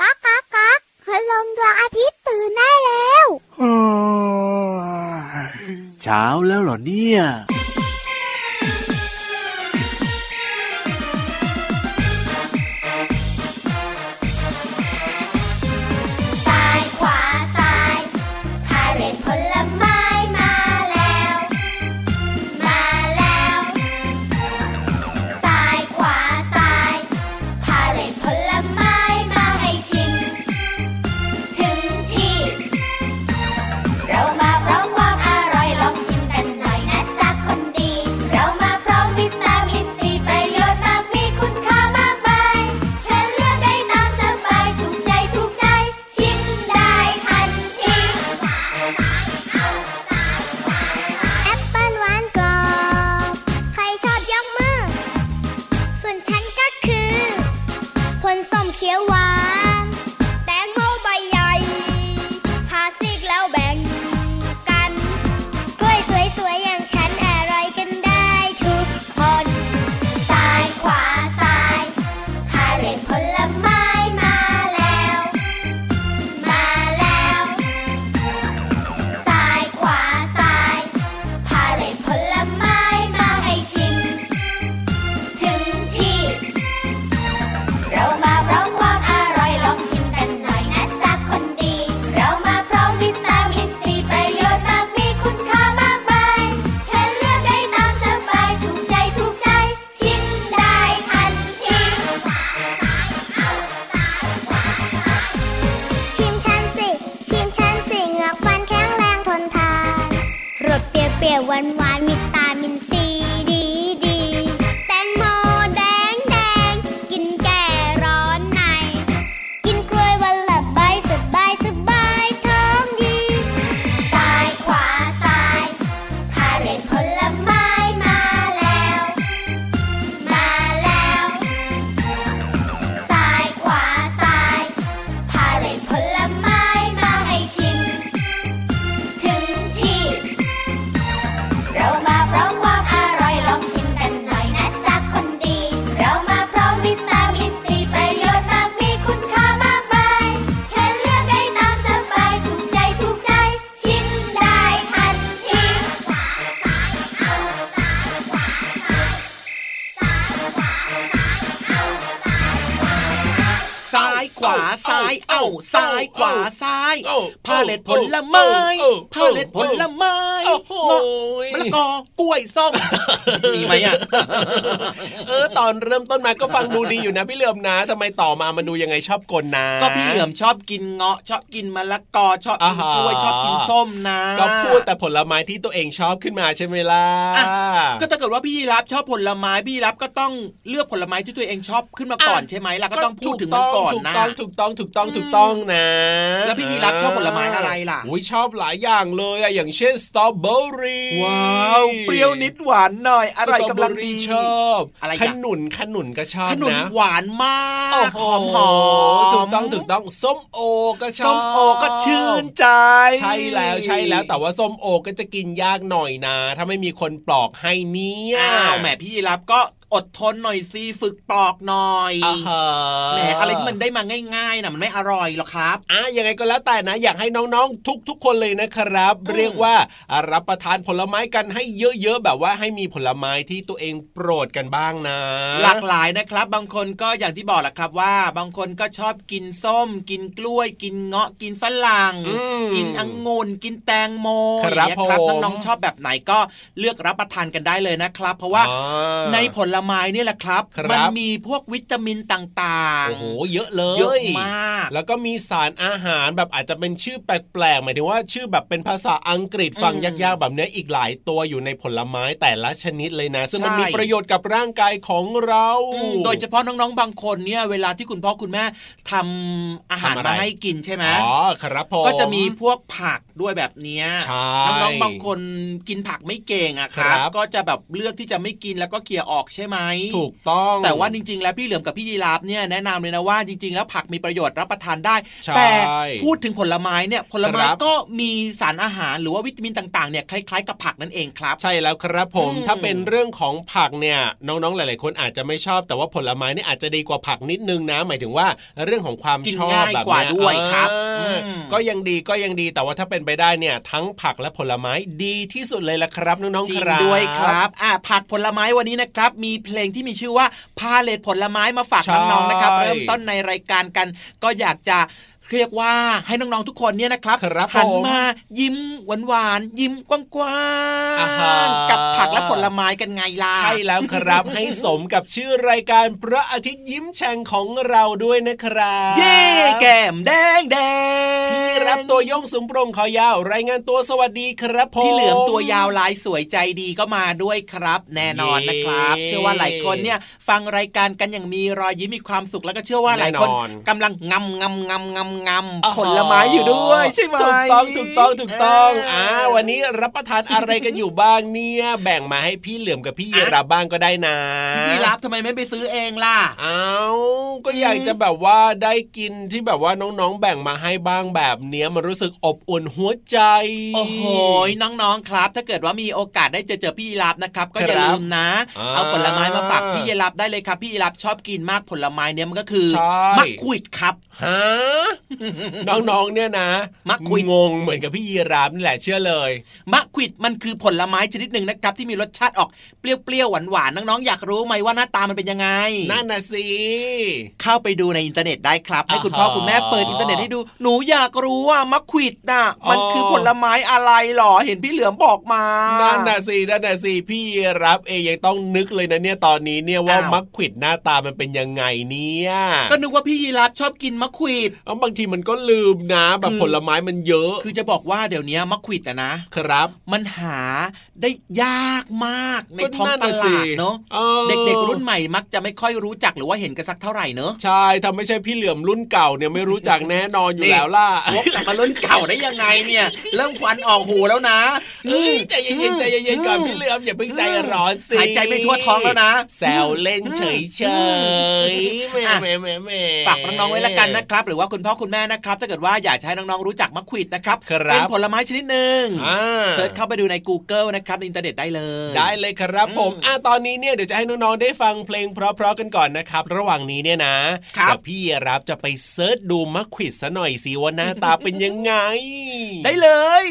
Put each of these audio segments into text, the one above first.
ก๊ากก๊ากก๊ากคืลงดวงอาทิตย์ตื่นได้แล้วเช้าแล้วเหรอเนี่ย เปลี่ยวหวานๆมี อนเริ่มต้นมาก็ฟังดูดีอยู่นะพี่เหลือมนะทำไมต่อมามาดูยังไงชอบกลนะ ก็พี่เหลือมชอบกินเงาะชอบกินมะละกอชอบกินกล้วยชอบกินส้มนะก็พูดแต่ผลไม้ที่ตัวเองชอบขึ้นมาใช่ไหมล่ะก็ถ้าเกิดว่าพี่รับชอบผลไม้พี่รับก็ต้องเลือกผลไม้ที่ตัวเองชอบขึ้นมาก่อนใช่ไหมล่ะก็ต้องพูดถึงมันก่อนนะถูกต้องถูกต้องถูกต้องถูกต้องนะ แล้วพี่รับชอบผลไม้อะไรล่ะอุ้ยชอบหลายอย่างเลยอะอย่างเช่นสตรอเบอรี่ว้าวเปรี้ยวนิดหวานหน่อยอะไรกำลังดีชอบอะไรขนุนขนุนก็ชอบขนุนหวานมากหอมหอมถูกต้องถูกต้องส้มโอก็ชอบส้มโอก็ชื่นใจ ใช่แล้วใช่แล้วแต่ว่าส้มโอก็จะกินยากหน่อยนะ ถ้าไม่มีคนปลอกให้เนี่ยอ้าวแหมพี่รับก็ อดทนหน่อยสิฝึกปลอกหน่อยแหมอะไรที่มันได้มาง่ายๆนะมันไม่อร่อยหรอกครับอะยังไงก็แล้วแต่นะอยากให้น้องๆ ทุก ๆ คนเลยนะครับ เรียกว่ารับประทานผลไม้กันให้เยอะๆแบบว่าให้มีผลไม้ที่ตัวเองโปรดกันบ้างนะ หลากหลายนะครับ บางคนก็อย่างที่บอกแหละครับว่า บางคนก็ชอบกินส้ม กินกล้วย กินเงาะกินฝรั่งกินองุ่นกินแตงโมอย่างเงี้ยครับน้องๆชอบแบบไหนก็เลือกรับประทานกันได้เลยนะครับ เพราะว่าในผลไม้นี่แหละครับรบมันมีพวกวิตามินต่างๆโอ้โหเยอะเลยเยอะมาก แล้วก็มีสารอาหารแบบอาจจะเป็นชื่อแปลกๆหมายถึงว่าชื่อแบบเป็นภาษาอังกฤษฟังยากๆแบบนี้อีกหลายตัวอยู่ในผลไม้แต่ละชนิดเลยนะ ซึ่งมันมีประโยชน์กับร่างกายของเรา โดยเฉพาะน้องๆบางคนเนี่ยเวลาที่คุณพ่อคุณแม่ทำอาหารมาให้กินใช่ไหมอ๋อครับผมก็จะมีพวกผักด้วยแบบนี้น้องๆบางคนกินผักไม่เก่งอะครับ ก็จะแบบเลือกที่จะไม่กินแล้วก็เคี่ยออกเช่ช่ไหมถูกต้อง แต่ว่าจริง ๆ แล้วพี่เหลือมกับพี่ยีราฟเนี่ยแนะนำเลยนะว่าจริง ๆ แล้วผักมีประโยชน์รับประทานได้ใช่แต่พูดถึงผลไม้เนี่ยผลไม้ครับก็มีสารอาหารหรือว่าวิตามินต่างๆเนี่ยคล้ายๆกับผักนั่นเองครับ ใช่แล้วครับผมอืมถ้าเป็นเรื่องของผักเนี่ยน้องๆหลาย ๆ คนอาจจะไม่ชอบ แต่ว่าผลไม้เนี่ยอาจจะดีกว่าผักนิดนึงนะ หมายถึงว่าเรื่องของความกินชอบง่ายแบบกว่าเนี้ด้วยครับอ่าอืมก็ยังดีก็ยังดีแต่ว่าถ้าเป็นไปได้เนี่ยทั้งผักและผลไม้ดีที่สุดเลยละครับน้องจๆริคงรับด้วยครับอะผักผลไม้วันนี้นะครับมีเพลงที่มีชื่อว่าพาเลตผลไม้มาฝากใช่น้องๆนะครับ เริ่มต้นในรายการกัน ก็อยากจะ เรียกว่าให้น้องๆทุกคนเนี่ยนะครับครับหันผมมายิ้มหวานๆยิ้มกว้าอ่าฮะงๆกับผักและผลไม้กันไงล่ะใช่แล้วครับ ให้สมกับชื่อรายการพระอาทิตย์ยิ้มแฉ่งของเราด้วยนะครับ เย่แก้มแดงแดงพี่รับตัวโยงสูงโปร่งคอยาว รายงานตัวสวัสดีครับผมพี่เหลือมตัวยาวลายสวยใจดีก็มาด้วยครับ แน่นอนนะครับเย้เชื่อว่าหลายคนเนี่ยฟังรายการกันอย่างมีรอยยิ้มมีความสุขแล้วก็เชื่อว่าหลายคนแน่นอนกำลังงำงำงำงำงอ๋อำผลไม้อยู่ด้วย ใช่ไหมถูกต้องถูกต้องถูกต้องเอ่าวันนี้รับประทานอะไรกันอยู่บ้างเนี่ย แบ่งมาให้พี่เหลือมกับพี่ยีราฟบ้างก็ได้นะพี่รับทำไมไม่ไปซื้อเองล่ะอ้าวก็อยากจะแบบว่าได้กินที่แบบว่าน้องๆ แบ่งมาให้บ้างแบบเนี้ยมันรู้สึกอบอุ่นหัวใจโอ้โหน้องๆครับ ถ้าเกิดว่ามีโอกาสได้เจอเจอพี่ยีรับนะครับ ก็อย่าครับลืมนะอ่าเอาผลไม้มาฝากพี่ยีรับได้เลยครับพี่ยีรับชอบกินมากผลไม้เนี่ยมันก็คือใช่มะขวิดครับฮะ น้องๆเนี่ยนะมักคุยงงเหมือนกับพี่ยีราฟนี่แหละเชื่อเลยมะขวิดมันคือผลไม้ชนิดหนึ่งนะครับ ที่มีรสชาติออกเปรี้ยวๆหวานๆน้องๆอยากรู้ไหมว่าหน้าตามันเป็นยังไงนั่นนะสิเข้าไปดูในอินเทอร์เน็ตได้ครับ ให้คุณอ่าฮะพ่อคุณแม่เปิดอินเทอร์เน็ตให้ดูหนูอยากรู้ว่ามะขวิดน่ะอ๋อมันคือผลไม้อะไรหรอเห็นพี่เหลือมบอกมานั่นน่ะสินั่นน่ะสิพี่ยีราฟเองยังต้องนึกเลยนะเนี่ยตอนนี้เนี่ยว่าอ้าวมะขวิดหน้าตามันเป็นยังไงเนี่ยก็นึกว่าพี่ยีรับชอบกินมะขวิดเอาบางทีมันก็ลืมนะแบบคือผลไม้มันเยอะ คือจะบอกว่าเดี๋ยวนี้มะขวิดอะนะครับ มันหาได้ยากมากในก็ท้องนั่นตน่ะสิลาดเนาะออเด็กๆรุ่นใหม่มักจะไม่ค่อยรู้จักหรือว่าเห็นกันสักเท่าไหร่เนอะใช่ถ้าไม่ใช่พี่เหลือมรุ่นเก่าเนี่ยไม่รู้จักแน่นอนอยู่แล้วล่ะวกกลับมารุ่นเก่าได้ยังไงเนี่ย เริ่มควันออกหูแล้วนะเอ้ยใจเย็นๆใจเย็นๆก่อนพี่เหลือมอย่าเพิ่งใจร้อนสิหายใจไม่ทั่วท้องแล้วนะแซวเล่นเฉยๆแหม่อะแหม่แหม่แหม่ฝากน้องๆไว้ละกันนะครับ หรือว่าคุณพ่อคุณแม่นะครับถ้าเกิดว่าอยากจะให้น้องๆรู้จักมะขวิดนะครับครับเป็นผลไม้ชนิดหนึ่งอ่า search เข้าไปดูใน Google นะครับในอินเทอร์เน็ตได้เลย ได้เลยครับผมอืมอะตอนนี้เนี่ยเดี๋ยวจะให้น้องๆได้ฟังเพลงเพราะๆกันก่อนนะครับ ระหว่างนี้เนี่ยนะครับเดี๋ยวพี่ราฟจะไป search ดูมะขวิดซะหน่อยสิว่าหน้าตาเป็นยังไง ได้เลย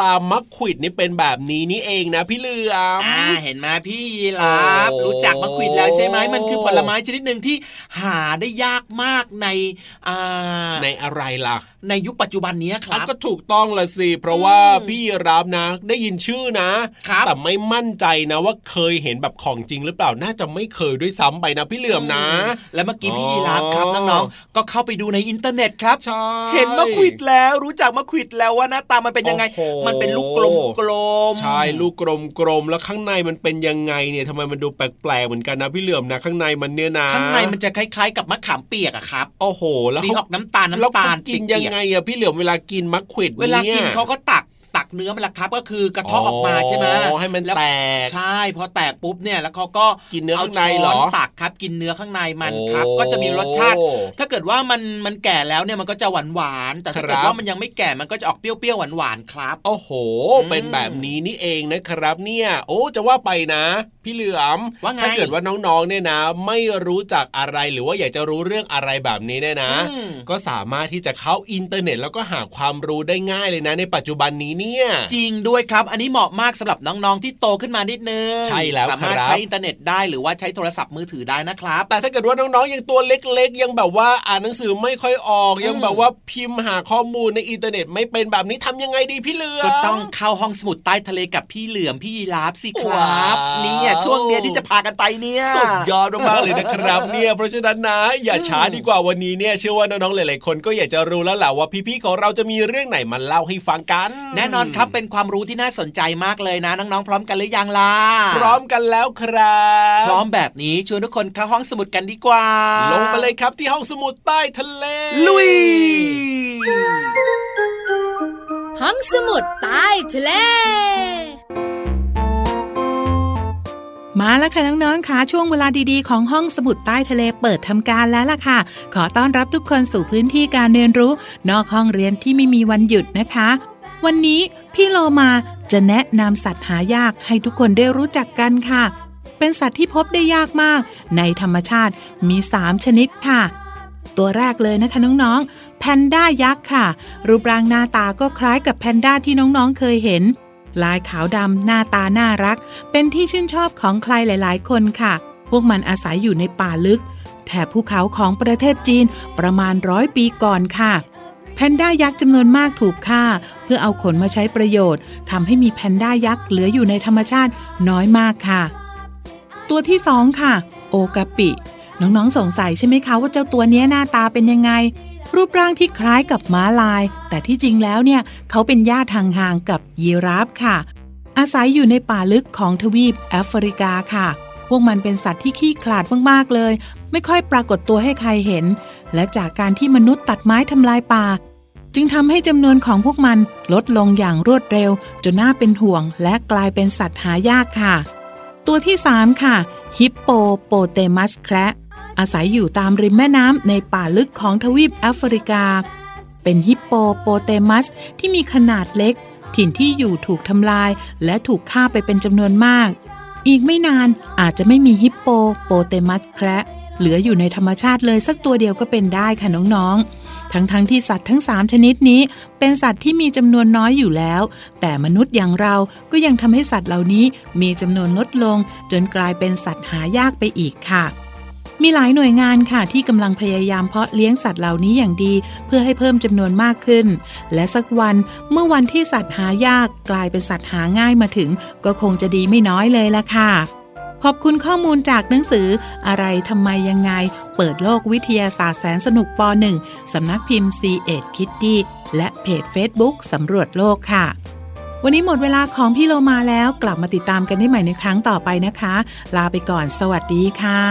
ตามักขวิดนี่เป็นแบบนี้นี่เองนะพี่เหลือมอ่าเห็นไหมพี่ยีราฟโอ้รู้จักมะขวิดแล้วใช่ไหมมันคือผลไม้ชนิดหนึ่งที่หาได้ยากมากในอ่าในอะไรล่ะในยุคปัจจุบันนี้คอะรับก็ถูกต้องละสิเพราะว่าอืมพี่รับนะ ได้ยินชื่อนะครับแต่ไม่มั่นใจนะว่าเคยเห็นแบบของจริงหรือเปล่าน่าจะไม่เคยด้วยซ้ำไปนะพี่เหลือมนะ แล้วเมื่อกี้อ๋อพี่ยีราฟครับน้องๆก็เข้าไปดูในอินเทอร์เน็ตครับใช่เห็นมะขวิดแล้วรู้จักมะขวิดแล้วว่าหน้าตามันเป็นยังไงโอ้โหมันเป็นลูกกลมกลมๆใช่ลูกกลมๆแล้วข้างในมันเป็นยังไงเนี่ยทำไมมันดูแปลกๆเหมือนกันนะพี่เหลือมนะ ข้างในมันเนี่ยนะข้างในมันจะคล้ายๆ กับมะขามเปียกอะครับโอ้โห แล้วสีเขาออกน้ำตาลแล้วน้ำตาลเขากินเปียังกๆไงอะพี่เหลือมเวลากินมักขวิดเวลากินยเขาก็ตักตักเนื้อมันละครับก็คือกระเทาะออกมาใช่ไหมอ๋อให้มันล้วแตกใช่พอแตกปุ๊บเนี่ยแล้วเขาก็กินเนื้อข้างในเหรอช้นตักครับ กินเนื้อข้างในมันครับโอ้ก็จะมีรสชาติ ถ้าเกิดว่ามันมันแก่แล้วเนี่ยมันก็จะหวานหวานๆแต่ถ้าเกิดครับว่ามันยังไม่แก่มันก็จะออกเปรี้ยวๆหวานหวานๆครับ โอ้โหอืมเป็นแบบนี้นี่เองนะครับ เนี่ย โอ้จะว่าไปนะ พี่เหลือมว่าไงถ้าเกิดว่าน้องๆเนี่ยนะ ไม่รู้จักอะไรหรือว่าอยากจะรู้เรื่องอะไรแบบนี้เนี่ยนะอืมก็สามารถที่จะเข้าอินเทอร์เน็ต แล้วก็หาความรู้ได้ง่ายเลยนะ ในปัจจุบันนี้เนี่ย จริงด้วยครับ อันนี้เหมาะมากสำหรับน้องๆที่โตขึ้นมานิดนึงใช่แล้วสามารถครับใช้อินเทอร์เน็ตได้หรือว่าใช้โทรศัพท์มือถือได้นะครับ แต่ถ้าเกิดว่าน้องๆยังตัวเล็กๆ ยังแบบว่าอ่านหนังสือไม่ค่อยออกยังแบบว่าพิมพ์หาข้อมูลในอินเทอร์เน็ต ไม่เป็นแบบนี้ทำยังไงดีพี่เหลือมก็ต้องเข้าห้องสมุดใต้ทะเลกับพี่เหลือมพี่ยีราฟสิครัว้าบวเนี่ยช่วงเนี้ยที่จะพากันไปเนี่ยสุดยอดมากๆเลยนะครับเนี่ยเพราะฉะนั้นนะอย่าช้าดีกว่าวันนี้เนี่ยเชื่อว่าน้องๆหลายๆคนก็อยากจะรู้แล้วแหละว่าพี่ๆของเราจะมีเรื่องไหนมาเล่าให้ฟังกัน แน่นอนครับเป็นความรู้ที่น่าสนใจมากเลยนะน้องๆพร้อมกันหรือยังล่ะพร้อมกันแล้วครับพร้อมแบบนี้ชวนทุกคนเข้าห้องสมุดกันดีกว่า ลงไปเลยครับที่ห้องสมุดใต้ทะเล ลุย ห้องสมุดใต้ทะเล มาแล้วค่ะน้องๆค่ะช่วงเวลาดีๆของห้องสมุดใต้ทะเลเปิดทำการแล้วล่ะค่ะ ขอต้อนรับทุกคนสู่พื้นที่การเรียนรู้ นอกห้องเรียนที่ไม่มีวันหยุดนะคะ วันนี้พี่โลมาจะแนะนำสัตว์หายากให้ทุกคนได้รู้จักกันค่ะ เป็นสัตว์ที่พบได้ยากมาก ในธรรมชาติมี 3 ชนิดค่ะ ตัวแรกเลยนะคะน้องๆแพนด้ายักษ์ค่ะ รูปร่างหน้าตาก็คล้ายกับแพนด้าที่น้องๆเคยเห็น ลายขาวดำหน้าตาน่ารัก เป็นที่ชื่นชอบของใครหลาย ๆ คนค่ะ พวกมันอาศัยอยู่ในป่าลึก แถบภูเขาของประเทศจีนประมาณร้อยปีก่อนค่ะแพนด้ายักษ์จำนวนมากถูกฆ่า เพื่อเอาขนมาใช้ประโยชน์ทำให้มีแพนด้ายักษ์เหลืออยู่ในธรรมชาติน้อยมากค่ะ ตัวที่สองค่ะ โอกาปิ น้องๆสงสัยใช่ไหมคะว่าเจ้าตัวนี้หน้าตาเป็นยังไง รูปร่างที่คล้ายกับม้าลาย แต่ที่จริงแล้วเนี่ย เขาเป็นญาติห่างๆกับยีราฟค่ะ อาศัยอยู่ในป่าลึกของทวีปแอฟริกาค่ะ พวกมันเป็นสัตว์ที่ขี้ขลาดมากๆเลย ไม่ค่อยปรากฏตัวให้ใครเห็น และจากการที่มนุษย์ตัดไม้ทำลายป่า จึงทำให้จำนวนของพวกมันลดลงอย่างรวดเร็ว จนน่าเป็นห่วง และกลายเป็นสัตว์หายากค่ะ ตัวที่ 3 ค่ะฮิปโปโปเตมัสแคระ อาศัยอยู่ตามริมแม่น้ำในป่าลึกของทวีปแอฟริกา เป็นฮิปโปโปเตมัสที่มีขนาดเล็ก ถิ่นที่อยู่ถูกทำลายและถูกฆ่าไปเป็นจำนวนมาก อีกไม่นานอาจจะไม่มีฮิปโปโปเตมัสแคระเหลืออยู่ในธรรมชาติเลยสักตัวเดียวก็เป็นได้ค่ะน้องๆ ทั้งๆทที่สัตว์ทั้ง 3 ชนิดนี้ เป็นสัตว์ที่มีจำนวนน้อยอยู่แล้ว แต่มนุษย์อย่างเราก็ยังทำให้สัตว์เหล่านี้มีจำนวนลดลง จนกลายเป็นสัตว์หายากไปอีกค่ะ มีหลายหน่วยงานค่ะที่กำลังพยายามเพาะเลี้ยงสัตว์เหล่านี้อย่างดี เพื่อให้เพิ่มจำนวนมากขึ้น และสักวันเมื่อวันที่สัตว์หายากกลายเป็นสัตว์หาง่ายมาถึง ก็คงจะดีไม่น้อยเลยละค่ะ ขอบคุณข้อมูลจากหนังสือ อะไรทำไมยังไง เปิดโลกวิทยาศาสตร์แสนสนุกป .1 สำนักพิมพ์ c ีเอ็ดคิตตี้และเพจ Facebook สำรวจโลกค่ะ วันนี้หมดเวลาของพี่โลมาแล้วกลับมาติดตามกันได้ใหม่ในครั้งต่อไปนะคะ ลาไปก่อนสวัสดีค่ะ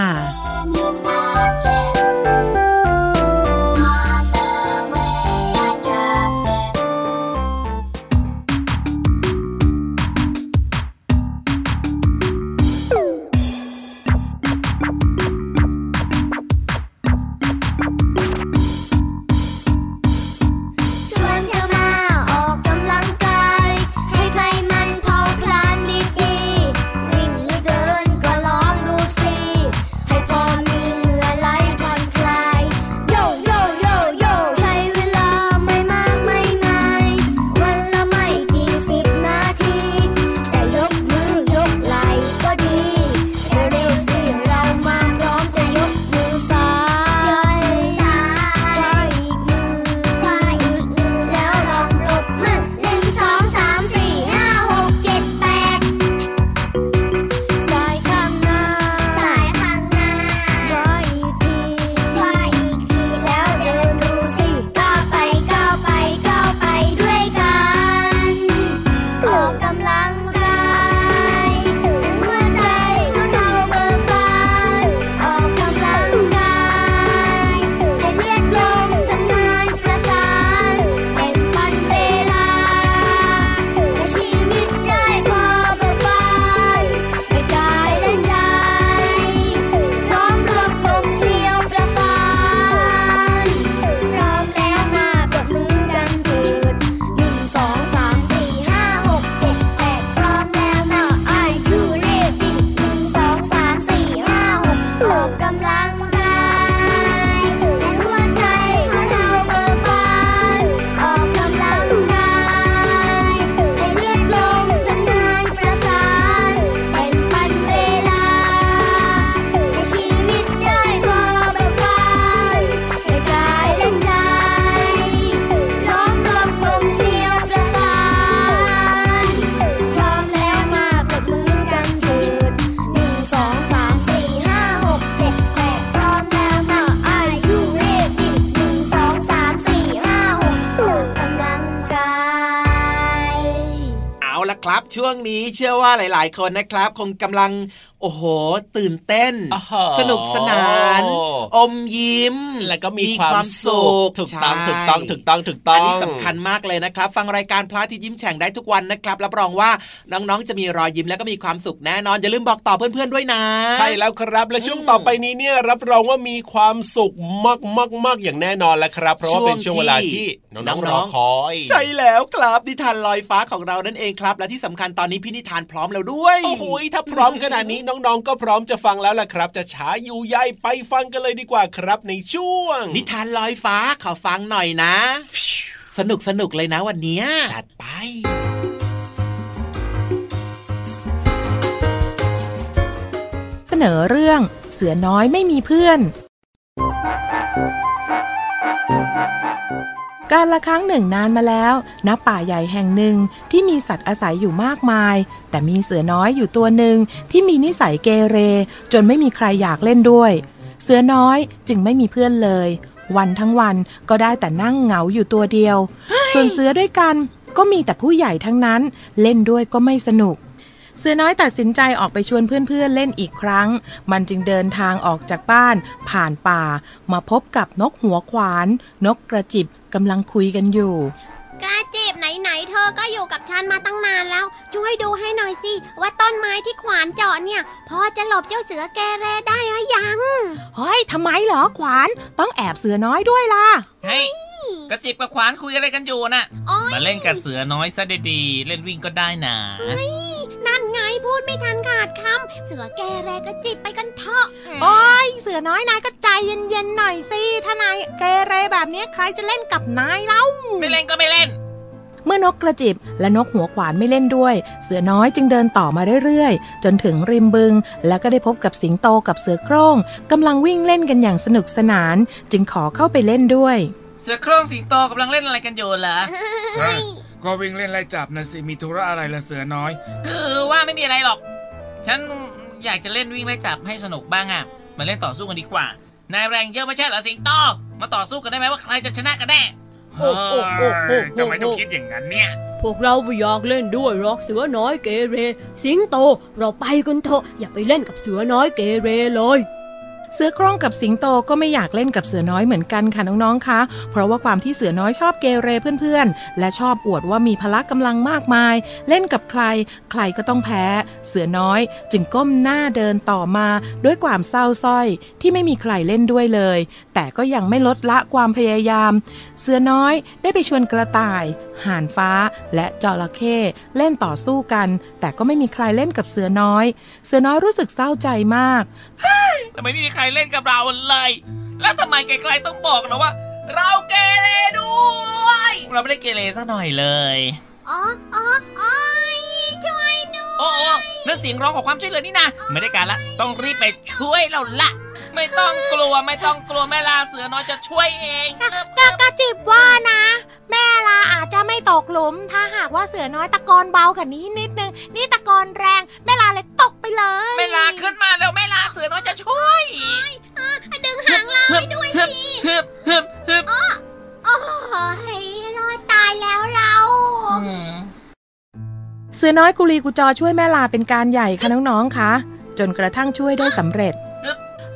ครับ ช่วงนี้เชื่อว่าหลาย ๆ คนนะครับ คงกำลังโอ้โห ตื่นเต้นอ้โหสนุกสนาน อมยิ้ม แล้วก็มีความสุขถูกต้องใช่ถูกต้องถูกต้องถูกต้องอันนี้สำคัญมากเลยนะครับ ฟังรายการพระอาที่ยิ้มแฉ่งได้ทุกวันนะครับรับรองว่าน้องๆ จะมีรอยยิ้มแล้วก็มีความสุขแน่นอน อย่าลืมบอกต่อเพื่อนๆด้วยนะ ใช่แล้วครับและช่วงต่อไปนี้เนี่ยรับรองว่ามีความสุขมากมากมากอย่างแน่นอนแล้วครับ เพราะว่าเป็นช่วงเวลาที่น้องๆรอคอย ใช่แล้วครับนิทานลอยฟ้าของเรานั่นเองครับ และที่สำคัญตอนนี้พี่นิทานพร้อมแล้วด้วยโอ้โหถ้าพร้อมขนาดนี้น้องๆ ก็พร้อมจะฟังแล้วล่ะครับ จะช้าอยู่ใยไปฟังกันเลยดีกว่าครับในช่วง นิทานลอยฟ้าขอฟังหน่อยนะ สนุกสนุกเลยนะวันนี้จัดไปเสนอเรื่องเสือน้อยไม่มีเพื่อน การละครั้งหนึ่งนานมาแล้วณป่าใหญ่แห่งหนึ่งที่มีสัตว์อาศัยอยู่มากมาย แต่มีเสือน้อยอยู่ตัวหนึ่งที่มีนิสัยเกเร จนไม่มีใครอยากเล่นด้วย เสือน้อยจึงไม่มีเพื่อนเลย วันทั้งวันก็ได้แต่นั่งเหงาอยู่ตัวเดียว ส่วนเสือด้วยกันก็มีแต่ผู้ใหญ่ทั้งนั้น เล่นด้วยก็ไม่สนุก เสือน้อยตัดสินใจออกไปชวนเพื่อนๆเล่นอีกครั้ง มันจึงเดินทางออกจากบ้าน ผ่านป่า มาพบกับนกหัวขวาน นกกระจิบ กำลังคุยกันอยู่ กระจีบไหนๆเธอก็อยู่กับฉันมาตั้งนานแล้ว ช่วยดูให้หน่อยสิว่าต้นไม้ที่ขวานเจาะเนี่ย พอจะหลบเจ้าเสือแกเรได้หรือยังเฮ้ยทำไมเหรอขวานต้องแอบเสือน้อยด้วยล่ะ เฮ้ยกระจิบกับขวานคุยอะไรกันอยู่น่ะ โอ๊ยมาเล่นกับเสือน้อยซะดีๆเล่นวิ่งก็ได้นะนั่นไง พูดไม่ทันขาดคำเสือแกเรกระจิบไปกันเถอะโอ้ยเสือน้อยนายก็ใจเย็นๆหน่อยสิถ้านายเกเรแบบนี้ใครจะเล่นกับนายเล่าไม่เล่นก็ไม่เล่น เมื่อนกกระจิบและนกหัวขวานไม่เล่นด้วย เสือน้อยจึงเดินต่อมาเรื่อยๆ จนถึงริมบึง แล้วก็ได้พบกับสิงโตกับเสือโคร่งกำลังวิ่งเล่นกันอย่างสนุกสนาน จึงขอเข้าไปเล่นด้วย เสือโคร่งสิงโตกำลังเล่นอะไรกันอยู่ล่ะ ก็วิ่งเล่นไล่จับนะสิมีธุระอะไรละเสือน้อย คือว่าไม่มีอะไรหรอก ฉันอยากจะเล่นวิ่งไล่จับให้สนุกบ้างอะมาเล่นต่อสู้กันดีกว่า นายแรงเยอะไม่ใช่เหรอสิงโต มาต่อสู้กันได้ไหมว่าใครจะชนะกันแน่โอ้โหทำไมต้องคิดอย่างนั้นเนี่ยพวกเราไม่อยากเล่นด้วยหรอกเสือน้อยเกเร สิงโตเราไปกันเถอะอย่าไปเล่นกับเสือน้อยเกเรเลย เสือโคร่งกับสิงโตก็ไม่อยากเล่นกับเสือน้อยเหมือนกันค่ะน้องๆคะเพราะว่าความที่เสือน้อยชอบเกเรเพื่อนๆ และชอบอวดว่ามีพละกำลังมากมาย เล่นกับใคร ใครก็ต้องแพ้ เสือน้อยจึงก้มหน้าเดินต่อมาด้วยความเศร้าสร้อยที่ไม่มีใครเล่นด้วยเลย แต่ก็ยังไม่ลดละความพยายาม เสือน้อยได้ไปชวนกระต่าย ห่านฟ้า และจระเข้เล่นต่อสู้กัน แต่ก็ไม่มีใครเล่นกับเสือน้อย เสือน้อยรู้สึกเศร้าใจมากทำไมไม่มีใครเล่นกับเราเลย แล้วทำไมใครๆต้องบอกนะว่า เราเกเรด้วย เราไม่ได้เกเรสักหน่อยเลยอ๋ออ๋ออ๋อยช่วยหนูโอ้โอ้นั่นเสียงร้องขอความช่วยเหลือนี่นะไม่ได้การละ ต้องรีบไปช่วยเราละ ไม่ต้องกลัวไม่ต้องกลัวแม่ลาเสือน้อยจะช่วยเองกะกะจิบว่านะ แม่ลาอาจจะไม่ตกหลุม ถ้าหากว่าเสือน้อยตะกอนเบากว่านี้นิดนึง นี่ตะกอนแรง แม่ลาเลยตกไป เลยแม่ลาขึ้นมาแล้วแม่ลาเสือน้อยจะช่วยดึงหางเราให้ด้วยฮึบสิ ฮึบฮึบฮึบโอ้ยรอดตายแล้วเรา อืมเสือน้อยกุลีกุจอช่วยแม่ลาเป็นการใหญ่ค่ะน้องๆคะจนกระทั่งช่วยได้สำเร็จ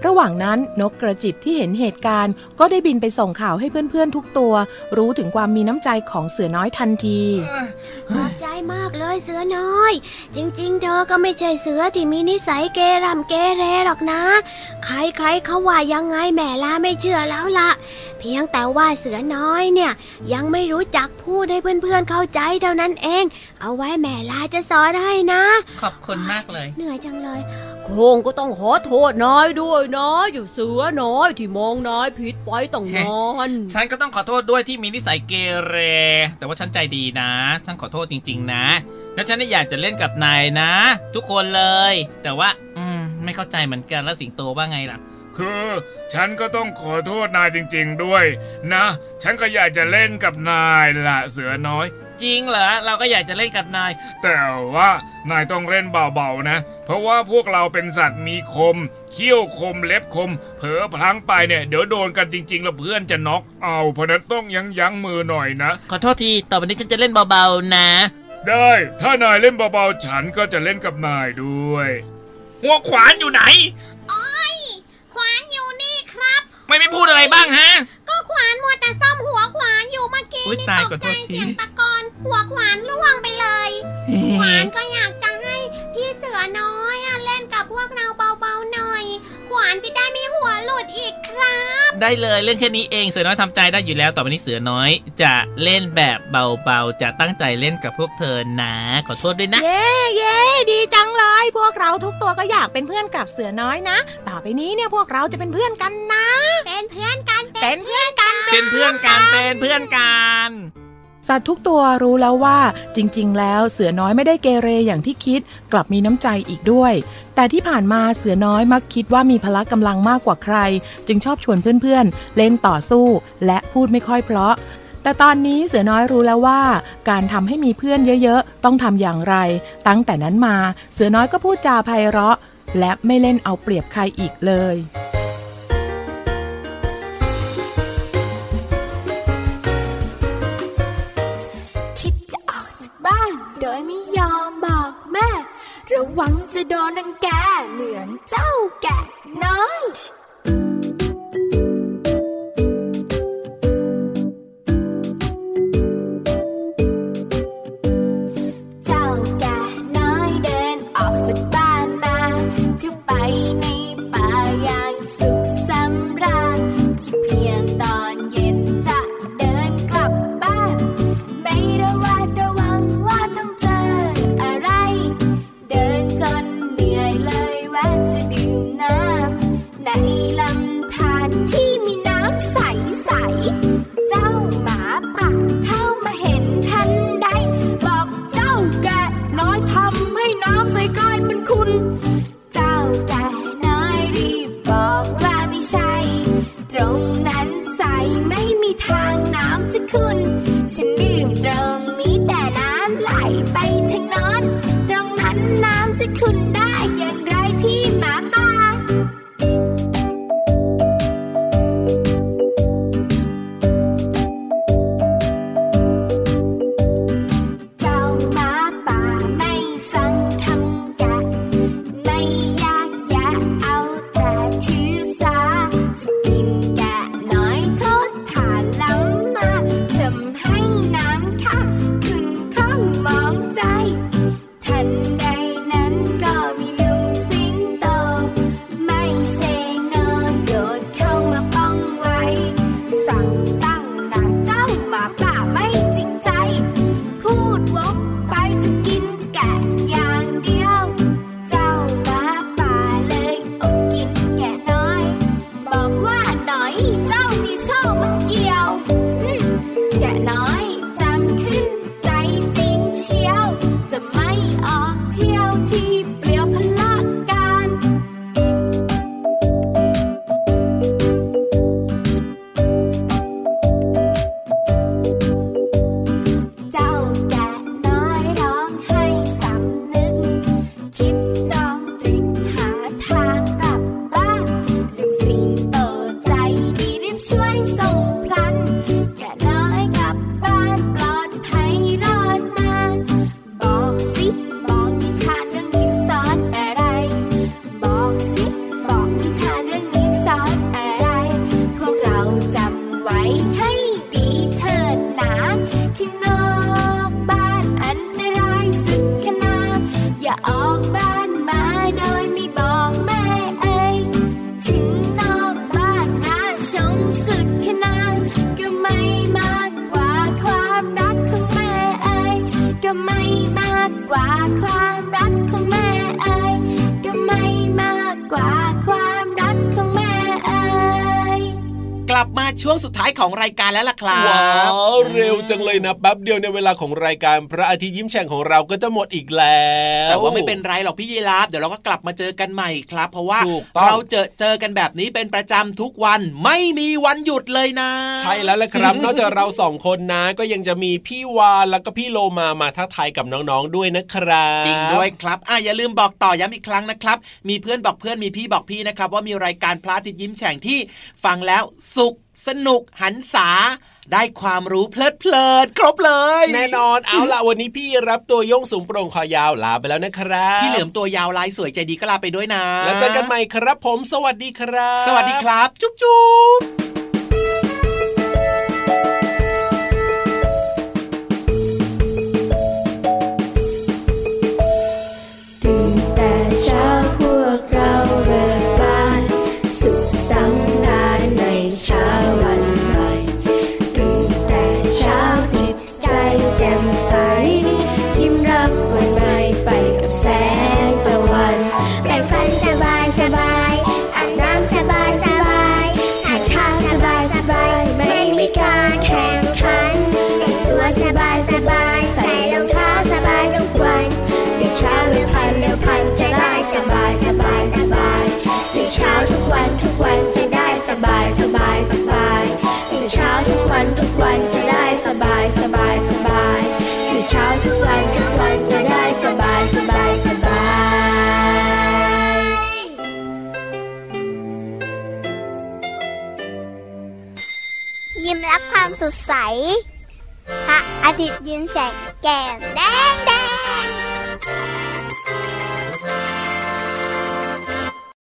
ระหว่างนั้นนกกระจิบที่เห็นเหตุการณ์ ก็ได้บินไปส่งข่าวให้เพื่อนๆทุกตัว รู้ถึงความมีน้ำใจของเสือน้อยทันทีขอบใจมากเลยเสือน้อย จริง ๆ เธอก็ไม่ใช่เสือที่มีนิสัยเกรำเกเรหรอกนะ ใครๆเขาว่ายังไงแม่ลาไม่เชื่อแล้วละเพียงแต่ว่าเสือน้อยเนี่ย ยังไม่รู้จักพูดให้เพื่อนๆเข้าใจเท่านั้นเอง เอาไว้แม่ลาจะสอนให้นะ ขอบคุณมากเลย เหนื่อยจังเลยโคงก็ต้องขอโทษนายด้วยนะอยู่เสือน้อยที่มองนายผิดไปต้องนอนฉันก็ต้องขอโทษด้วยที่มีนิสัยเกเร แต่ว่าฉันใจดีนะ ฉันขอโทษจริง ๆ นะ แล้วฉันไม่อยากจะเล่นกับนายนะ ทุกคนเลย แต่ว่า อืม ไม่เข้าใจเหมือนกันแล้วสิงโตว่าไงล่ะคือฉันก็ต้องขอโทษนายจริง ๆ ด้วย นะ ฉันก็อยากจะเล่นกับนายละเสือน้อย จริงเหรอเราก็อยากจะเล่นกับนาย แต่ว่านายต้องเล่นเบาๆนะ เพราะว่าพวกเราเป็นสัตว์มีคม เขี้ยวคมเล็บคม เผลอพลั้งไปเนี่ยเดี๋ยวโดนกันจริงๆแล้วเพื่อนจะน็อกเอา เพราะนั้นต้องยั้งยั้งมือหน่อยนะ ขอโทษทีต่อไปนี้ฉันจะเล่นเบาๆนะ ได้ ถ้านายเล่นเบาๆฉันก็จะเล่นกับนายด้วย หัวขวานอยู่ไหน โอ้ยขวานอยู่นี่ครับ ไม่ไม่พูดอะไรบ้างฮะ ก็ขวานมัวแต่ซ่อมหัวขวานอยู่เมื่อกี้อุ๊ยนี่ตายตขอกโทใจษที เสียงตะกอน หัวขวานร่วงไปเลย ขวานก็อยากจะให้พี่เสือน้อยอะเล่นกับพวกเราเบาๆหน่อย ขวานจะได้ไม่หัวหลุดอีกครับ ได้เลยเรื่องแค่นี้เองเสือน้อยทำใจได้อยู่แล้วต่อไปนี้เสือน้อย จะเล่นแบบเบาๆจะตั้งใจเล่นกับพวกเธอนะขอโทษด้วยนะ เย้เย้ดีจังเลยพวกเราทุกตัวก็อยากเป็นเพื่อนกับเสือน้อยนะ ต่อไปนี้เนี่ยพวกเราจะเป็นเพื่อนกันนะ เป็นเพื่อนกันเป็นเพื่อนกันเป็นเพื่อนกันเป็นเพื่อนกัน สัตว์ทุกตัวรู้แล้วว่าจริง ๆ แล้วเสือน้อยไม่ได้เกเรอย่างที่คิด กลับมีน้ำใจอีกด้วย แต่ที่ผ่านมาเสือน้อยมักคิดว่ามีพละกำลังมากกว่าใคร จึงชอบชวนเพื่อนๆ เล่นต่อสู้ และพูดไม่ค่อยเพราะ แต่ตอนนี้เสือน้อยรู้แล้วว่า การทำให้มีเพื่อนเยอะๆ ต้องทำอย่างไร ตั้งแต่นั้นมาเสือน้อยก็พูดจาไพเราะ และไม่เล่นเอาเปรียบใครอีกเลย แล้วล่ะครับว้าวเร็วจังเลยนะแป๊บเดียวในเวลาของรายการพระอาทิตย์ยิ้มแฉ่งของเราก็จะหมดอีกแล้วแต่ว่าไม่เป็นไรหรอกพี่ยีราฟเดี๋ยวเราก็กลับมาเจอกันใหม่ครับ เพราะว่าถูกต้องเราเจอเจอกันแบบนี้เป็นประจำทุกวันไม่มีวันหยุดเลยนะ ใช่แล้วละครับ นอกจากเราสองคนนะ ก็ยังจะมีพี่วานแล้วก็พี่โลมามาทักทายกับน้องๆด้วยนะครับจริงด้วยครับอะอย่าลืมบอกต่อย้ำอีกครั้งนะครับ มีเพื่อนบอกเพื่อนมีพี่บอกพี่นะครับ ว่ามีรายการพระอาทิตย์ยิ้มแฉ่งที่ฟังแล้วสุขก สนุกหันษาได้ความรู้เพลิดเพลินครบเลย แน่นอนเอาละวันนี้พี่รับตัวโยงสูงโปร่งคอยาวลาไปแล้วนะครับ พี่เหลือมตัวยาวลายสวยใจดีก็ลาไปด้วยนะ แล้วเจอกันใหม่ครับผม สวัสดีครับ สวัสดีครับ จุ๊บจุ๊บ วันทุกวันจะได้สบายสบายสบายตื่นเช้าทุกวันทุกวันจะได้สบายสบายสบายตื่นเช้าทุกวันทุกวันจะได้สบายสบายสบายยิ้มรับความสดใสพระอาทิตย์ยิ้มแฉกแก้มแดงแดง